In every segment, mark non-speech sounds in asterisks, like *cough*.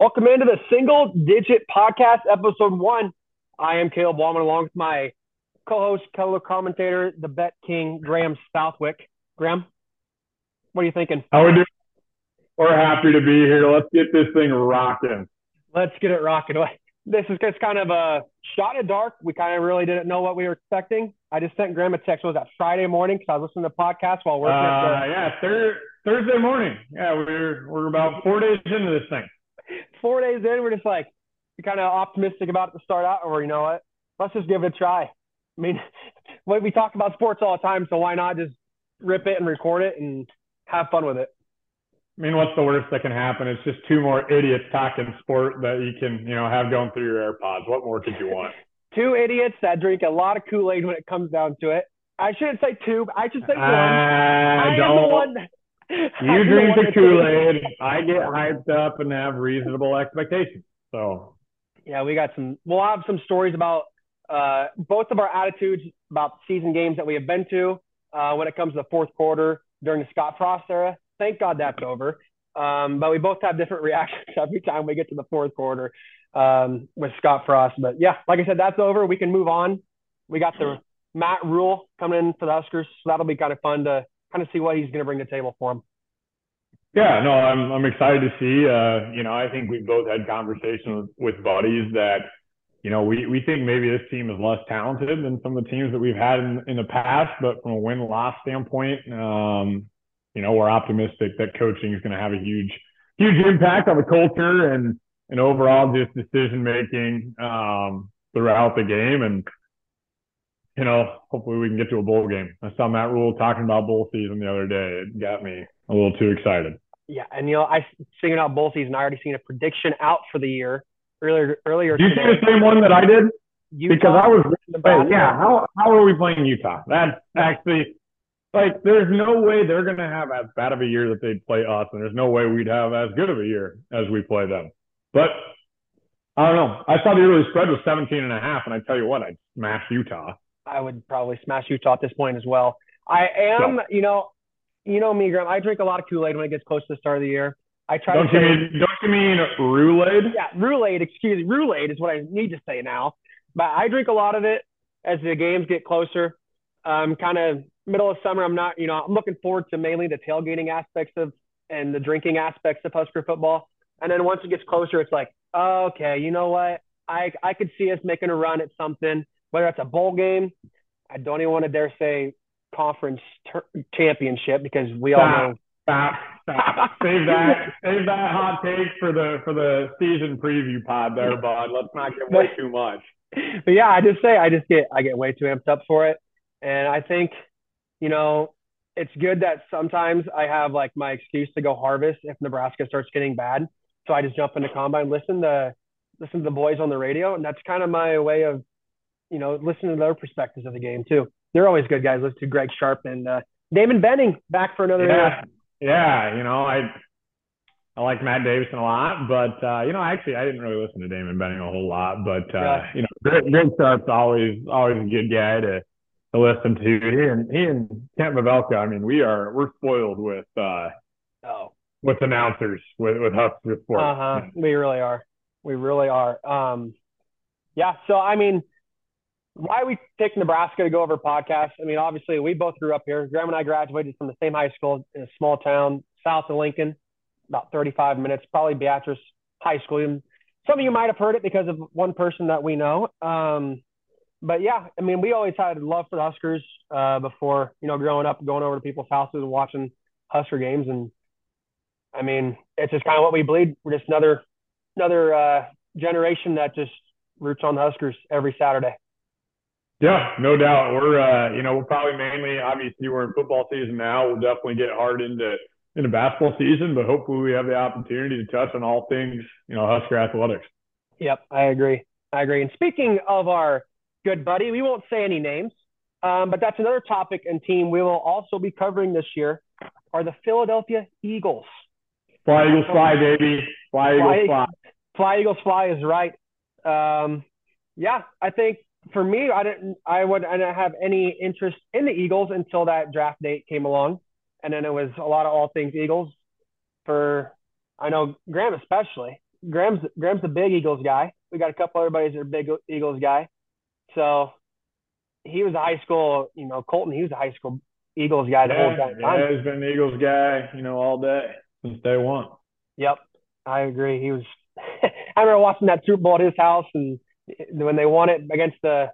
Welcome into the Single Digit Podcast, Episode One. I am Caleb Wallman, along with my co-host, color commentator, the Bet King, Graham Southwick. Graham, what are you thinking? How are we doing? We're happy to be here. Let's get this thing rocking. Let's get it rocking. This is just kind of a shot in the dark. We kind of really didn't know what we were expecting. I just sent Graham a text. What was that Friday morning? Because I was listening to the podcast while working. Uh, yeah, thir- Thursday morning. Yeah, we're we're about four days into this thing. Four days in, we're just like kind of optimistic about it to start out, or you know what? Let's just give it a try. I mean, *laughs* we talk about sports all the time, so why not just rip it and record it and have fun with it? I mean, what's the worst that can happen? It's just two more idiots talking sport that you can, you know, have going through your AirPods. What more could you want? *laughs* two idiots that drink a lot of Kool Aid when it comes down to it. I shouldn't say two. I should say one. Uh, I, I don't. am the one. *laughs* You drink the Kool Aid. I get hyped up and have reasonable expectations. So. Yeah, we got some. We'll have some stories about uh, both of our attitudes about season games that we have been to uh, when it comes to the fourth quarter during the Scott Frost era. Thank God that's over. Um, but we both have different *laughs* reactions every time we get to the fourth quarter um, with Scott Frost. But yeah, like I said, that's over. We can move on. We got the Matt Rhule coming in for the Huskers, so that'll be kind of fun to kind of see what he's going to bring to the table for them. Yeah, no, I'm I'm excited to see. Uh, you know, I think we've both had conversations with, with buddies that, you know, we we think maybe this team is less talented than some of the teams that we've had in, in the past, but from a win loss standpoint, um, you know, we're optimistic that coaching is going to have a huge huge impact on the culture and and overall just decision making um, throughout the game. And you know, hopefully we can get to a bowl game. I saw Matt Rhule talking about bowl season the other day. It got me a little too excited. Yeah, and you know, I figured out bowl season. I already seen a prediction out for the year earlier. Earlier, Did you today. see the same one that I did? Utah, because I was yeah. How how are we playing Utah? That's actually like there's no way they're gonna have as bad of a year that they'd play us, and there's no way we'd have as good of a year as we play them. But I don't know. I saw the early spread was 17 and a half, and I tell you what, I'd smash Utah. I would probably smash Utah at this point as well. I am, you know, you know me, Graham. I drink a lot of Kool Aid when it gets close to the start of the year. I try Don't to you mean don't you mean Roulade? yeah, Roulade. Excuse me, Roulade is what I need to say now. But I drink a lot of it as the games get closer. Um, kind of middle of summer. I'm not, you know, I'm looking forward to mainly the tailgating aspects of and the drinking aspects of Husker football. And then once it gets closer, it's like, okay, you know what? I I could see us making a run at something, whether that's a bowl game. I don't even want to dare say conference ter- championship because we all know Stop, stop, stop. save that, save that hot take for the for the season preview pod there, bud. Let's not get way too much. but yeah, I just say I just get I get way too amped up for it, and I think, you know, it's good that sometimes I have like my excuse to go harvest if Nebraska starts getting bad. So I just jump into combine, listen to listen to the boys on the radio, and that's kind of my way of, you know, listening to their perspectives of the game too. They're always good guys. Listen to Greg Sharpe and uh, Damon Benning back for another Yeah, year. yeah. You know, I I like Matt Davison a lot, but uh, you know, actually, I didn't really listen to Damon Benning a whole lot. But uh, Yeah. you know, Greg, Greg Sharpe's always always a good guy to to listen to. He and he and Kent Pavelka. I mean, we are we're spoiled with uh Oh, with announcers with with Husker sports. uh huh. We really are. We really are. Um, yeah. So I mean, why we picked Nebraska to go over podcasts? I mean, obviously we both grew up here. Graham and I graduated from the same high school in a small town south of Lincoln, about 35 minutes, probably Beatrice High School. Some of you might have heard it because of one person that we know. Um, but yeah, I mean, we always had love for the Huskers uh, before, you know, growing up, going over to people's houses and watching Husker games. And I mean, it's just kind of what we bleed. We're just another another uh, generation that just roots on the Huskers every Saturday. Yeah, no doubt. We're uh, you know, we're probably mainly obviously we're in football season now. We'll definitely get hard into into basketball season, but hopefully we have the opportunity to touch on all things, you know, Husker athletics. Yep, I agree. I agree. And speaking of our good buddy, we won't say any names, um, but that's another topic and team we will also be covering this year are the Philadelphia Eagles. Fly Eagles fly, baby. Fly Eagles Fly- fly. Fly Eagles fly is right. Um, yeah, I think for me, I didn't, I would, I didn't have any interest in the Eagles until that draft date came along, and then it was a lot of all things Eagles. For I know Graham especially. Graham's Graham's a big Eagles guy. We got a couple other buddies that are big Eagles guy. So he was a high school, you know, Colton. He was a high school Eagles guy the yeah, whole time. Yeah, he's been an Eagles guy, you know, all day since day one. Yep, I agree. He was. *laughs* I remember watching that Super Bowl at his house, and when they won it against the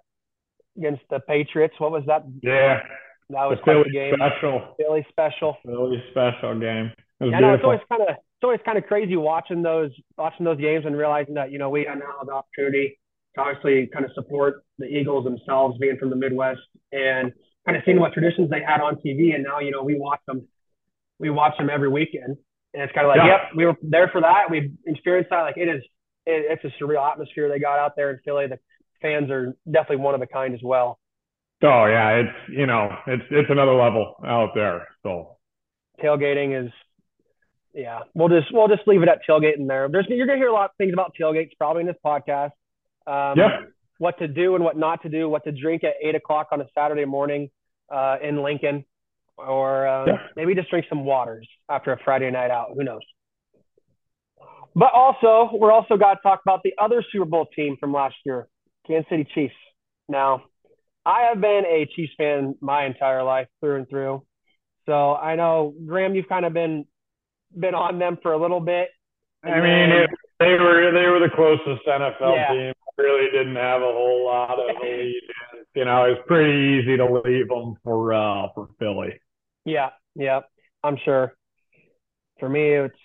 against the Patriots. What was that? Yeah, that was the Philly game. special. Philly special. Philly special game. It yeah, no, it's always kind of it's always kind of crazy watching those watching those games and realizing that you know we have now the opportunity to obviously kind of support the Eagles themselves, being from the Midwest, and kind of seeing what traditions they had on TV, and now you know we watch them, we watch them every weekend, and it's kind of like, yeah. yep, we were there for that, we experienced that. Like it is, it, it's a surreal atmosphere they got out there in Philly. The fans are definitely one of a kind as well. Oh yeah, it's you know it's it's another level out there. So tailgating is yeah, we'll just we'll just leave it at tailgating there. There's you're gonna hear a lot of things about tailgates probably in this podcast. Um, yeah. What to do and what not to do. What to drink at eight o'clock on a Saturday morning uh, in Lincoln, or uh, yeah. maybe just drink some waters after a Friday night out. Who knows? But also, we're also got to talk about the other Super Bowl team from last year, Kansas City Chiefs. Now, I have been a Chiefs fan my entire life through and through. So I know Graham, you've kind of been been on them for a little bit. I mean, it, they were they were the closest NFL yeah. team. Really didn't have a whole lot of lead. You know, it's pretty easy to leave them for uh for Philly. Yeah, yeah, I'm sure. For me, it's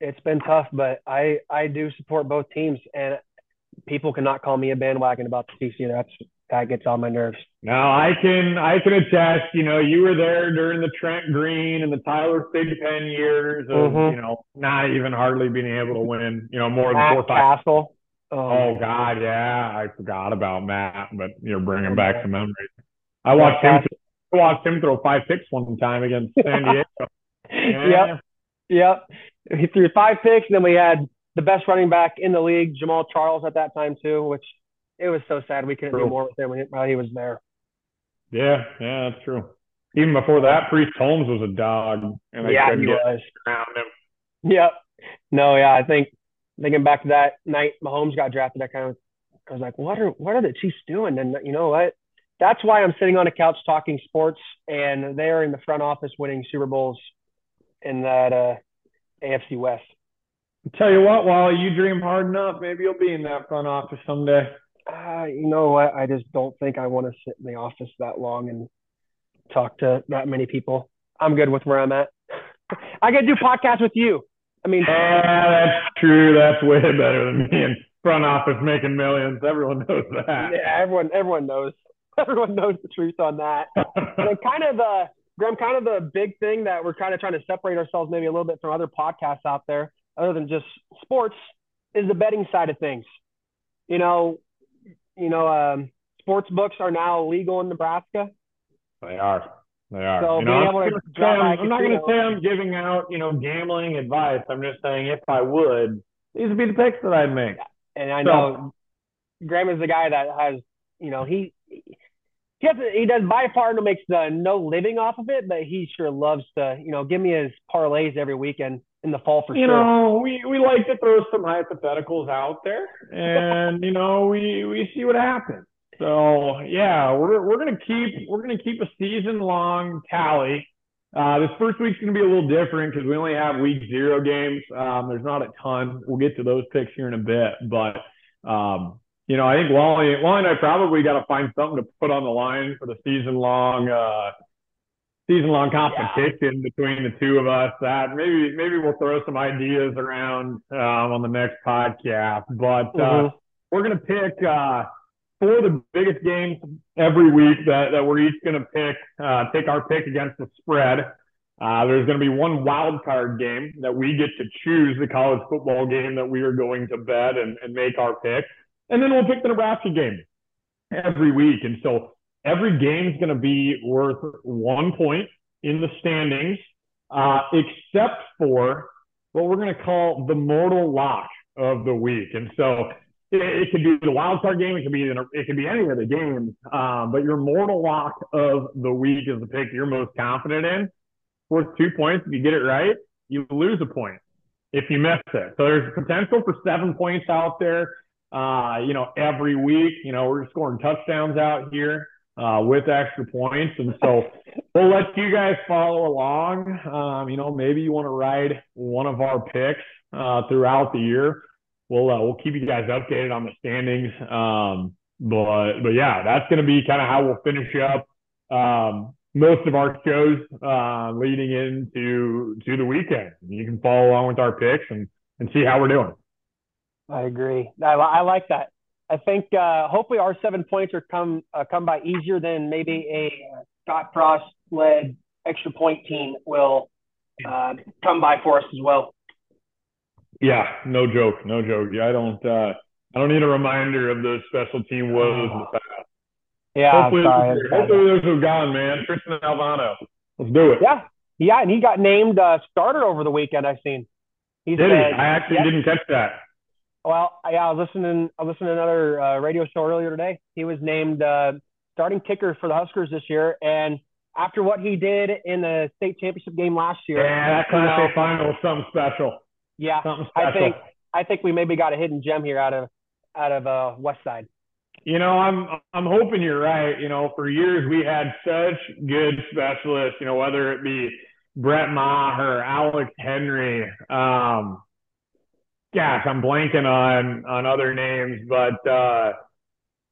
it's been tough, but I I do support both teams, and people cannot call me a bandwagon about the Chiefs. That's that gets on my nerves. No, I can I can attest. You know, you were there during the Trent Green and the Tyler Thigpen years of mm-hmm. you know not even hardly being able to win. You know, more Matt than four five. Cassel. Oh, oh God, yeah, I forgot about Matt, but you're bringing back some memories. I watched him. I watched him throw five picks one time against San *laughs* Diego. Yeah. Yep, yep. He threw five picks, and then we had the best running back in the league, Jamaal Charles, at that time too, which it was so sad we couldn't true. do more with him while he was there. Yeah, yeah, that's true. Even before that, Priest Holmes was a dog, and I yeah, he was around him. Yep. No, yeah, I think thinking back to that night Mahomes got drafted, I kind of I was like, what are what are the Chiefs doing? And you know what? That's why I'm sitting on a couch talking sports, and they are in the front office winning Super Bowls in that uh, AFC West. I'll tell you what, while you dream hard enough, maybe you'll be in that front office someday uh, you know what? I just don't think I want to sit in the office that long and talk to that many people. I'm good with where I'm at. *laughs* I could do podcasts with you. I mean, yeah, that's true. That's way better than me in front office making millions. Everyone knows that. Yeah, everyone, everyone knows. *laughs* Everyone knows the truth on that. *laughs* and kind of the Graham, kind of the big thing that we're kind of trying to separate ourselves maybe a little bit from other podcasts out there, other than just sports, is the betting side of things. You know, you know, um, sports books are now legal in Nebraska. They are. They are. So you know, I'm, I'm not going to say I'm giving out, you know, gambling advice. I'm just saying if I would, these would be the picks that I'd make. And I know so, Graham is the guy that has, you know, he he has he does by far no makes the no living off of it, but he sure loves to, you know, give me his parlays every weekend in the fall for you sure. You know, we, we like to throw some hypotheticals out there, and you know, we we see what happens. So yeah, we're we're gonna keep we're gonna keep a season long tally. Uh, this first week's gonna be a little different because we only have week zero games. Um, there's not a ton. We'll get to those picks here in a bit, but um, you know, I think Wally Wally and I probably got to find something to put on the line for the season long uh, season long competition yeah. between the two of us. That maybe maybe we'll throw some ideas around um, on the next podcast. But uh, mm-hmm. we're gonna pick uh, four of the biggest games every week that, that we're each gonna pick uh, take our pick against the spread. Uh, there's going to be one wild card game that we get to choose the college football game that we are going to bet and, and make our pick. And then we'll pick the Nebraska game every week. And so every game is going to be worth one point in the standings, uh, except for what we're going to call the mortal lock of the week. And so it, it could be the wild card game. It could be it could be any of the games. Um, but your mortal lock of the week is the pick you're most confident in. Worth two points. If you get it right, you lose a point. if you miss it. So there's potential for seven points out there. Uh, you know, every week, you know, we're scoring touchdowns out here uh, with extra points. And so we'll let you guys follow along. Um, you know, maybe you want to ride one of our picks uh, throughout the year. We'll uh, we'll keep you guys updated on the standings. Um, but but yeah, that's going to be kind of how we'll finish up um, most of our shows uh, leading into to the weekend. You can follow along with our picks and and see how we're doing. I agree. I, I like that. I think uh, hopefully our seven points are come uh, come by easier than maybe a Scott Frost led extra point team will uh, come by for us as well. Yeah, no joke, no joke. Yeah, I don't uh, I don't need a reminder of those special team woes in the past. Yeah, hopefully, sorry. hopefully those are gone, man. Tristan Alvano, let's do it. Yeah, yeah, and he got named uh, starter over the weekend. I've seen. He's Did he? I actually yeah. didn't catch that. Well, yeah, I was listening. I listened to another uh, radio show earlier today. He was named uh, starting kicker for the Huskers this year, and after what he did in the state championship game last year, yeah, that Class A final was something special. Yeah, something special. I think I think we maybe got a hidden gem here out of out of uh, West Side. You know, I'm I'm hoping you're right. You know, for years we had such good specialists. You know, whether it be Brett Maher, Alex Henery. Um, gosh, I'm blanking on on other names, but uh,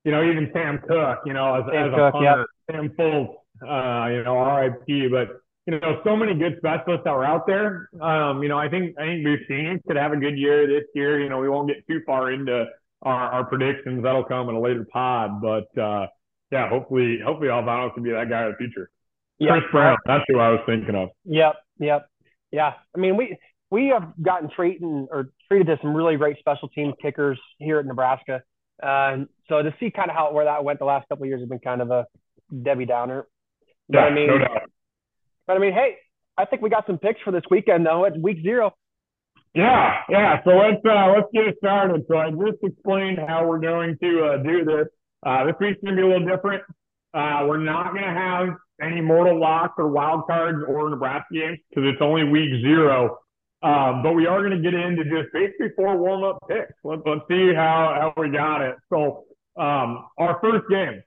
you know, even Sam Koch, you know, as, as Koch, a punter, yep. Sam Foltz, uh, you know, RIP, but you know, so many good specialists that were out there. Um, you know, I think I think Buschini could have a good year this year. You know, we won't get too far into our, our predictions. That'll come in a later pod, but uh, yeah, hopefully, hopefully Alvano can be that guy in the future. Yep. Chris Brown, that's who I was thinking of. Yep, yep, yeah. I mean, we we have gotten treated or treated to some really great special team kickers here at Nebraska. Uh, so to see kind of how where that went the last couple of years has been kind of a Debbie Downer. But yeah, I mean, no doubt. But I mean, hey, I think we got some picks for this weekend though. It's week zero. Yeah, yeah. So let's uh, let's get it started. So I just explained how we're going to uh, do this. Uh, this week's gonna be a little different. Uh, we're not gonna have any mortal locks or wild cards or Nebraska games because it's only week zero. Um, but we are going to get into just basically four warm up picks. Let's, let's see how, how we got it. So, um, our first game,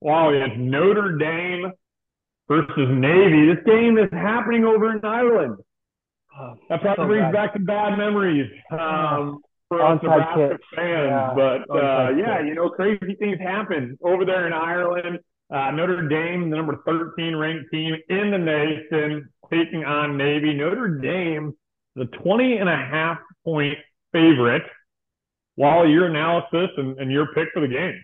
wow, it's Notre Dame versus Navy. This game is happening over in Ireland. Oh, that probably so brings back some bad memories um, for us Nebraska fans. Yeah. But uh, yeah, you know, crazy things happen over there in Ireland. Uh, Notre Dame, the number 13 ranked team in the nation, taking on Navy. Notre Dame, the 20 and a half point favorite. While your analysis and, and your pick for the game.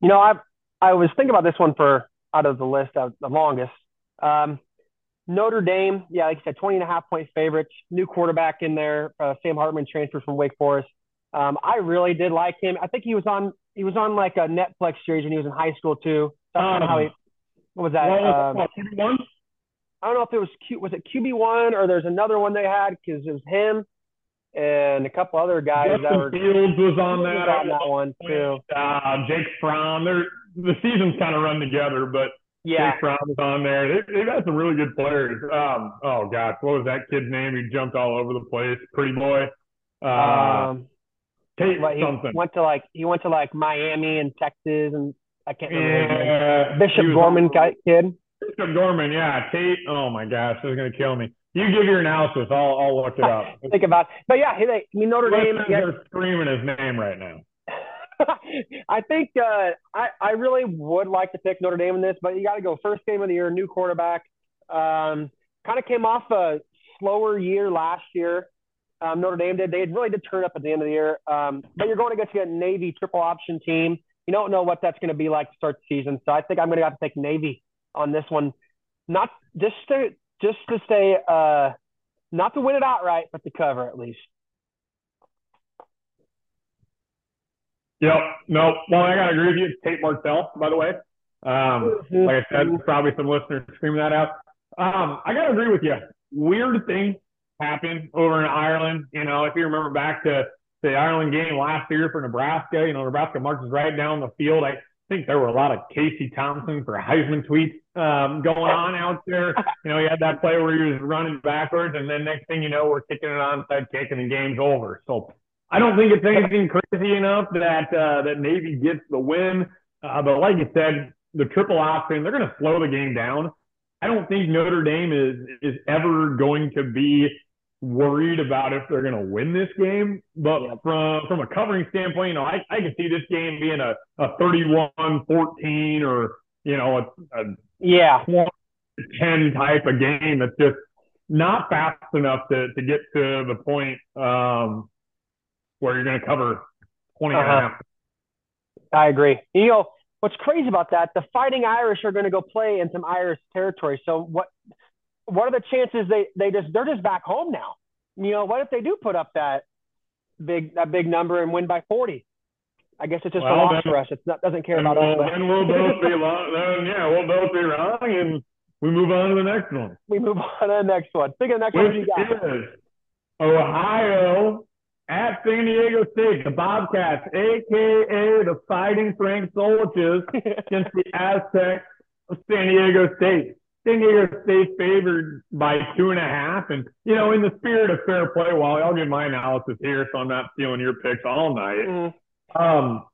You know, I've I was thinking about this one for out of the list of the longest. Um, Notre Dame, yeah, like you said, 20 and a half point favorites. New quarterback in there. Uh, Sam Hartman transferred from Wake Forest. Um, I really did like him. I think he was on he was on like a Netflix series when he was in high school too. That's um, how he. What was that? Well, um, one. I don't know if it was Q. Was it QB one or there's another one they had because it was him and a couple other guys Justin that were. Fields was on that. On that one too. Uh, Jake Fromm. They're the seasons kind of run together, but yeah. Jake Fromm is on there. They, they've got some really good players. Um, oh gosh, what was that kid's name? He jumped all over the place. Pretty boy. Uh, um, Tate he something. Went to like he went to like Miami and Texas and I can't remember. Yeah, Bishop Gorman guy, kid. Bishop Gorman, yeah. Tate. Oh my gosh, this is gonna kill me. You give your analysis. I'll I'll look it up. *laughs* Think about, it. but yeah, he, I mean Notre Dame. Screaming his name right now. *laughs* I think uh, I I really would like to pick Notre Dame in this, but you got to go first game of the year, new quarterback. Um, kind of came off a slower year last year. Um, Notre Dame did. They really did turn up at the end of the year. Um, but you're going against a Navy triple option team. You don't know what that's going to be like to start the season. So I think I'm going to have to take Navy on this one. Not just to just to say uh, not to win it outright, but to cover at least. Yep. No. Well, I gotta agree with you. It's Tate Martell, by the way. Um, mm-hmm. like I said, probably some listeners screaming that out. Um, I gotta agree with you. Weird things happen over in Ireland. You know, if you remember back to the Ireland game last year for Nebraska, you know, Nebraska marches right down the field. I think there were a lot of Casey Thompson for Heisman tweets um, going on out there. You know, he had that play where he was running backwards, and then next thing you know, we're kicking an onside kick, and the game's over. So I don't think it's anything crazy enough that uh, that Navy gets the win. Uh, but like you said, the triple option, they're going to slow the game down. I don't think Notre Dame is is ever going to be worried about if they're going to win this game. But yeah. from from a covering standpoint, you know, I, I can see this game being a, a 31-14 or, you know, a, a yeah 10 type of game that's just not fast enough to, to get to the point um, where you're going to cover 20 uh-huh. and a uh-huh. half. I agree. You know, what's crazy about that, the Fighting Irish are going to go play in some Irish territory. So what what are the chances they they just they're just back home now? You know, what if they do put up that big that big number and win by 40? I guess it's just well, a loss for us. It doesn't care about we'll, us. Then we'll both be *laughs* wrong. Then yeah, we'll both be wrong, and we move on to the next one. We move on to the next one. Think of the next Which one you got. Is Ohio at San Diego State, the Bobcats, aka the Fighting Frank Soliches, *laughs* against the Aztecs of San Diego State. San Diego State favored by two and a half. And, you know, in the spirit of fair play, Wally, I'll give my analysis here so I'm not stealing your picks all night. Mm. Um,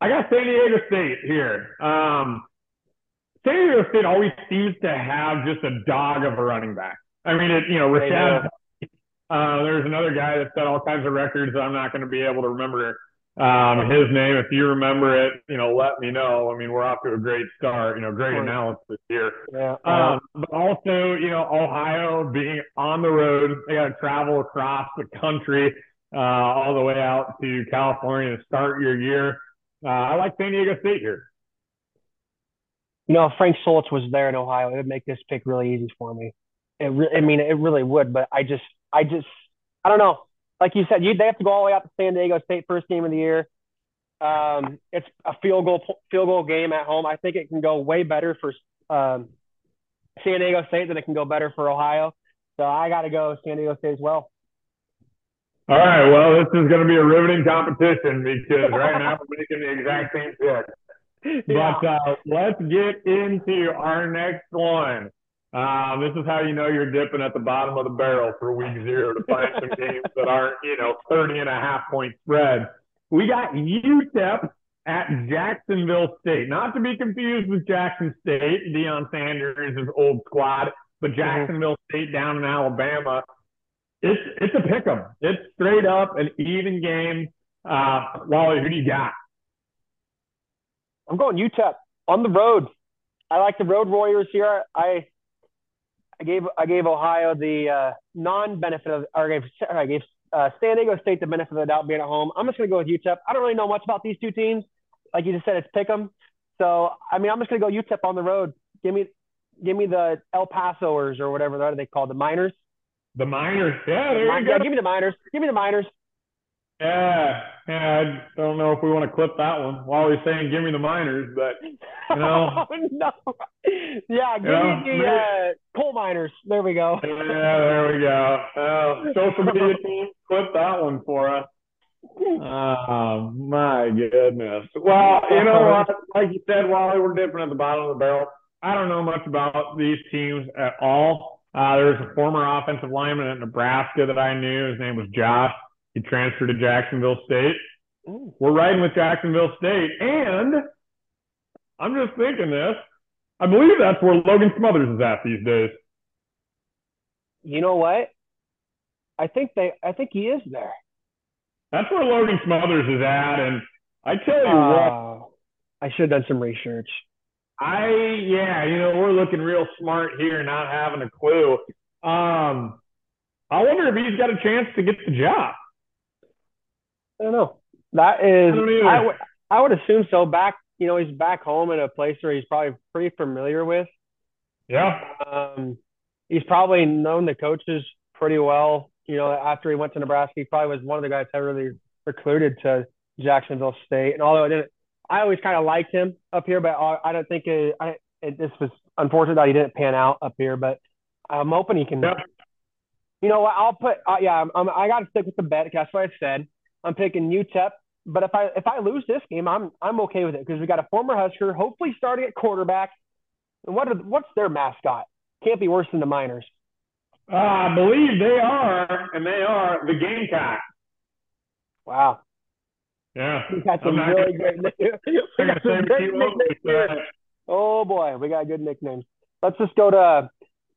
I got San Diego State here. Um, San Diego State always seems to have just a dog of a running back. I mean, it, you know, Rashad, uh, there's another guy that set all kinds of records that I'm not going to be able to remember um, his name. If you remember it, you know, let me know. I mean, we're off to a great start. You know, great analysis here. Yeah. Um, but also, you know, Ohio being on the road, they got to travel across the country, uh, all the way out to California to start your year. Uh, I like San Diego State here. You know, if Frank Solich was there in Ohio. It would make this pick really easy for me. It re- I mean, it really would. But I just, I just, I don't know like you said, you they have to go all the way out to San Diego State first game of the year. Um, it's a field goal field goal game at home. I think it can go way better for um, San Diego State than it can go better for Ohio. So I got to go San Diego State as well. All right. Well, this is going to be a riveting competition because right now we're making the exact same pick. *laughs* Yeah. But uh, let's get into our next one. Um, this is how you know you're dipping at the bottom of the barrel for week zero to find some *laughs* games that aren't, you know, 30 and a half point spread. We got UTEP at Jacksonville State, not to be confused with Jackson State, Deion Sanders' old squad, but mm-hmm. Jacksonville State down in Alabama. It's it's a pick 'em. It's straight up an even game. Uh, Wally, who do you got? I'm going UTEP on the road. I like the Road Warriors here. I I gave I gave Ohio the uh, non-benefit of, or I gave, I gave uh, San Diego State the benefit of the doubt being at home. I'm just going to go with UTEP. I don't really know much about these two teams. Like you just said, it's pick 'em. So I mean, I'm just going to go UTEP on the road. Give me give me the El Pasoers or whatever they call the Miners. The Miners, yeah, there you go. Yeah, give me the Miners. Give me the Miners. Yeah, yeah, I don't know if we want to clip that one while he's saying "Give me the miners," but you know, *laughs* oh, no, yeah, give know, me the uh, coal miners. There we go. yeah, there we go. Uh, social media team, clip that one for us. Oh my goodness. Well, you know what? Like you said, Wally, we're dipping at the bottom of the barrel. I don't know much about these teams at all. Uh, there was a former offensive lineman at Nebraska that I knew. His name was Josh. He transferred to Jacksonville State. Ooh. We're riding with Jacksonville State. And I'm just thinking this. I believe that's where Logan Smothers is at these days. You know what? I think they I think he is there. That's where Logan Smothers is at. And I tell you uh, what. I should have done some research. I yeah, you know, we're looking real smart here, not having a clue. Um I wonder if he's got a chance to get the job. I don't know. That is, I, I would would assume so. Back, you know, he's back home in a place where he's probably pretty familiar with. Yeah. Um, he's probably known the coaches pretty well. You know, after he went to Nebraska, he probably was one of the guys that really recruited to Jacksonville State. And although I didn't, I always kind of liked him up here, but I don't think it, I, it, this was unfortunate that he didn't pan out up here. But I'm hoping he can. Yeah. You know what? I'll put. Uh, yeah, I'm, I'm, I got to stick with the bet. That's what I said. I'm picking UTEP. But if I if I lose this game, I'm I'm okay with it because we got a former Husker, hopefully starting at quarterback. And what are, what's their mascot? Can't be worse than the Miners. Uh, I believe they are, and they are the Gamecock. Wow. Yeah. We got some really great nicknames. *laughs* *laughs* We got some great nicknames. Oh boy, we got good nicknames. Let's just go to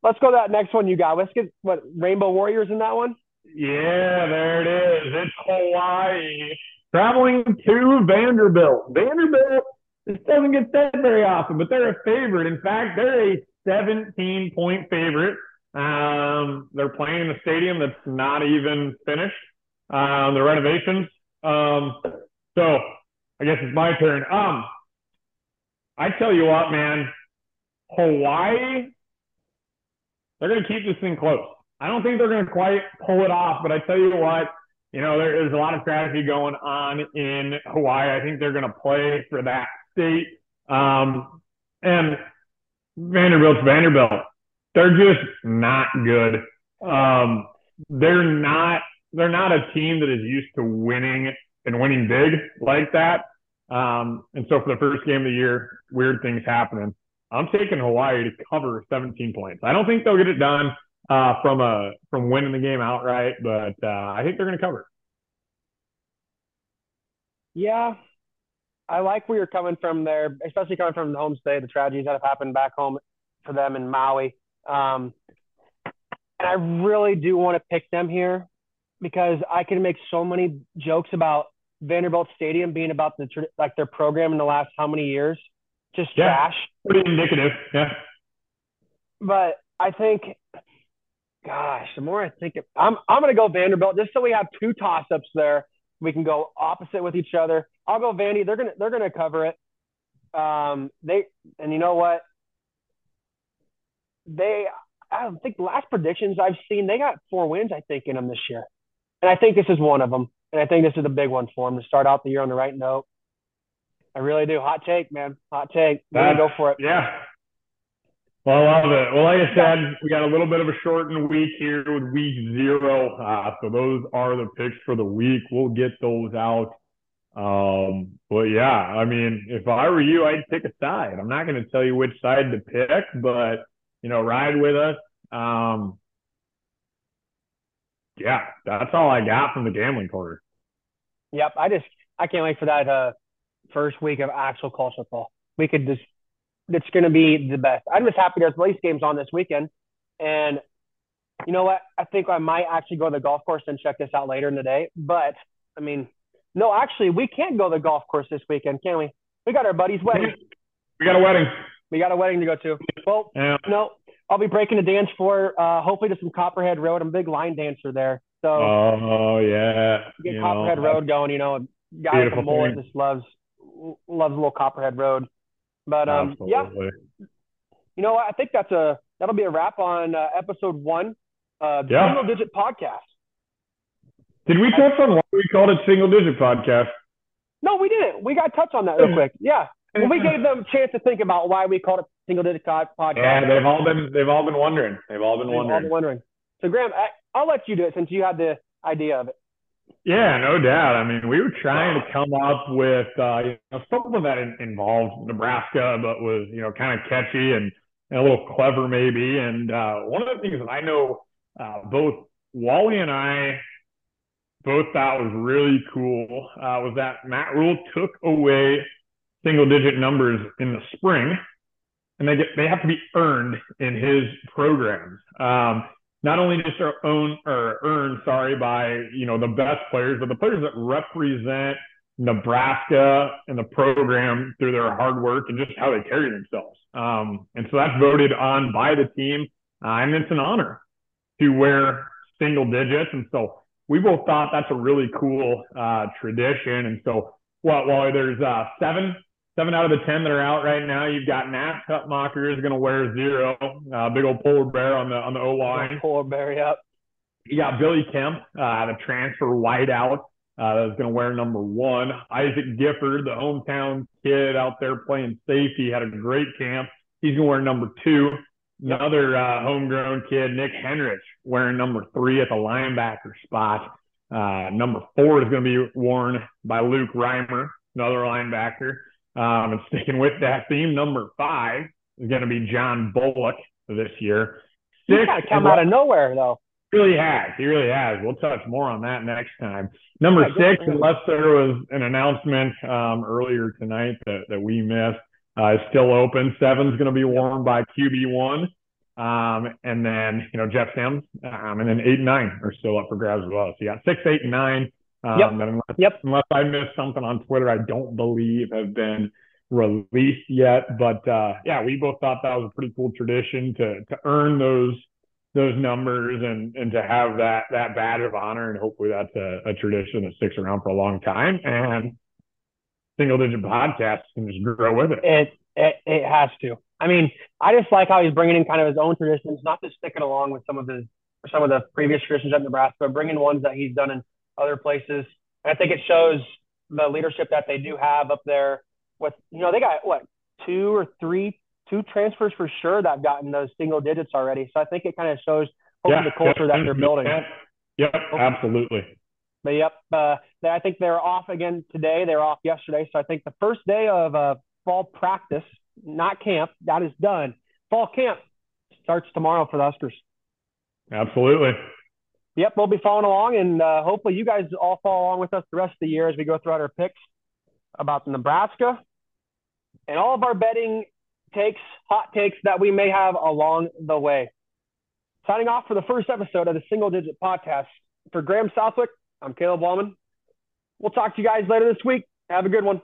let's go to that next one you got. Let's get what Rainbow Warriors in that one. Yeah, there it is. It's Hawaii traveling to Vanderbilt. Vanderbilt, this doesn't get said very often, but they're a favorite. In fact, they're a 17 point favorite. Um, they're playing in a stadium that's not even finished. Um, the renovations. Um, so I guess it's my turn. Um, I tell you what, man, Hawaii, they're going to keep this thing close. I don't think they're going to quite pull it off, but I tell you what, you know, there's a lot of strategy going on in Hawaii. I think they're going to play for that state. Um, and Vanderbilt's Vanderbilt. They're just not good. Um, they're not they're not a team that is used to winning and winning big like that. Um, and so for the first game of the year, weird things happening. I'm taking Hawaii to cover 17 points. I don't think they'll get it done uh, from a from winning the game outright, but uh, I think they're going to cover. Yeah, I like where you're coming from there, especially coming from the home state, the tragedies that have happened back home for them in Maui. Um, and I really do want to pick them here because I can make so many jokes about Vanderbilt Stadium being about the like their program in the last how many years, just yeah, trash. Pretty indicative, yeah. But I think, gosh, the more I think, of, I'm I'm gonna go Vanderbilt just so we have two toss ups there. We can go opposite with each other. I'll go Vandy. They're gonna they're gonna cover it. Um, they and you know what? They I don't think the last predictions I've seen they got four wins I think in them this year, and I think this is one of them. And I think this is a big one for them to start out the year on the right note. I really do. Hot take, man. Hot take. We're go for it. Yeah. Well, I love it. Well, like I said, we got a little bit of a shortened week here with week zero. Uh, so those are the picks for the week. We'll get those out. Um, but yeah, I mean, if I were you, I'd pick a side. I'm not going to tell you which side to pick, but you know, ride with us. Um, yeah, that's all I got from the gambling quarter. Yep, I just I can't wait for that uh, first week of actual college football. We could just it's going to be the best. I'm just happy there's race games on this weekend, and you know what? I think I might actually go to the golf course and check this out later in the day. But I mean, no, actually, we can't go to the golf course this weekend, can we? We got our buddy's wedding. We got a wedding. We got a wedding to go to. Well, yeah. no, I'll be breaking a dance for uh, hopefully to some Copperhead Road. I'm a big line dancer there. So oh yeah, get you Copperhead know, Road going. You know, guy a mullet just loves loves a little Copperhead Road. But um, yeah, you know, I think that's a that'll be a wrap on uh, episode one, uh, yeah. single digit podcast. Did we touch on why we called it single digit podcast? No, we didn't. We got to touch on that real quick. Yeah. Well, we gave them a chance to think about why we called it single digit podcast. Yeah, they've all been they've all been wondering. They've all been they've wondering. All been wondering. So Graham, I, will let you do it since you had the idea of it. Yeah, no doubt. I mean, we were trying to come up with uh, you know something that involved Nebraska, but was you know kind of catchy and, and a little clever maybe. And uh, one of the things that I know uh, both Wally and I both thought was really cool uh, was that Matt Rhule took away single digit numbers in the spring and they get they have to be earned in his programs. Um, not only just are own or earned, sorry, by you know the best players, but the players that represent Nebraska and the program through their hard work and just how they carry themselves. Um, and so that's voted on by the team, uh, and it's an honor to wear single digits. And so we both thought that's a really cool uh, tradition. And so, well, while there's uh, seven seven out of the ten that are out right now, you've got Matt Hutmacher is going to wear zero, uh, big old polar bear on the on the O line. Polar bear, yep. You got Billy Kemp, uh, the transfer wideout, uh, that's going to wear number one. Isaac Gifford, the hometown kid out there playing safety, had a great camp. He's going to wear number two. Another uh, homegrown kid, Nick Henrich, wearing number three at the linebacker spot. Uh, number four is going to be worn by Luke Reimer, another linebacker. Um, and sticking with that theme, number five is going to be John Bullock this year. Six of come out of nowhere though. Really has. He really has. We'll touch more on that next time. Number six, unless there was an announcement um, earlier tonight that, that we missed, uh, is still open. Seven's going to be worn by QB one. Um, and then, you know, Jeff Sims, um, and then eight and nine are still up for grabs as well. So you got six, eight, and nine. Um, yep. Unless, yep. unless I missed something on Twitter, I don't believe have been released yet. But uh, yeah, we both thought that was a pretty cool tradition to to earn those those numbers and and to have that that badge of honor. And hopefully that's a, a tradition that sticks around for a long time. And single digit podcasts can just grow with it. It it, it has to. I mean, I just like how he's bringing in kind of his own traditions, not just sticking along with some of his some of the previous traditions at Nebraska, but bringing ones that he's done in other places. And I think it shows the leadership that they do have up there. With you know, they got what two or three two transfers for sure that have gotten those single digits already. So I think it kind of shows yeah, the culture that they're building. Yep, absolutely. But yep, uh, they, I think they're off again today. They're off yesterday. So I think the first day of uh, fall practice not camp. That is done. Fall camp starts tomorrow for the Huskers. Absolutely. Yep, we'll be following along, and uh, hopefully you guys all follow along with us the rest of the year as we go throughout our picks about Nebraska and all of our betting takes, hot takes that we may have along the way. Signing off for the first episode of the Single Digit Podcast. For Graham Southwick, I'm Caleb Wallman. We'll talk to you guys later this week. Have a good one.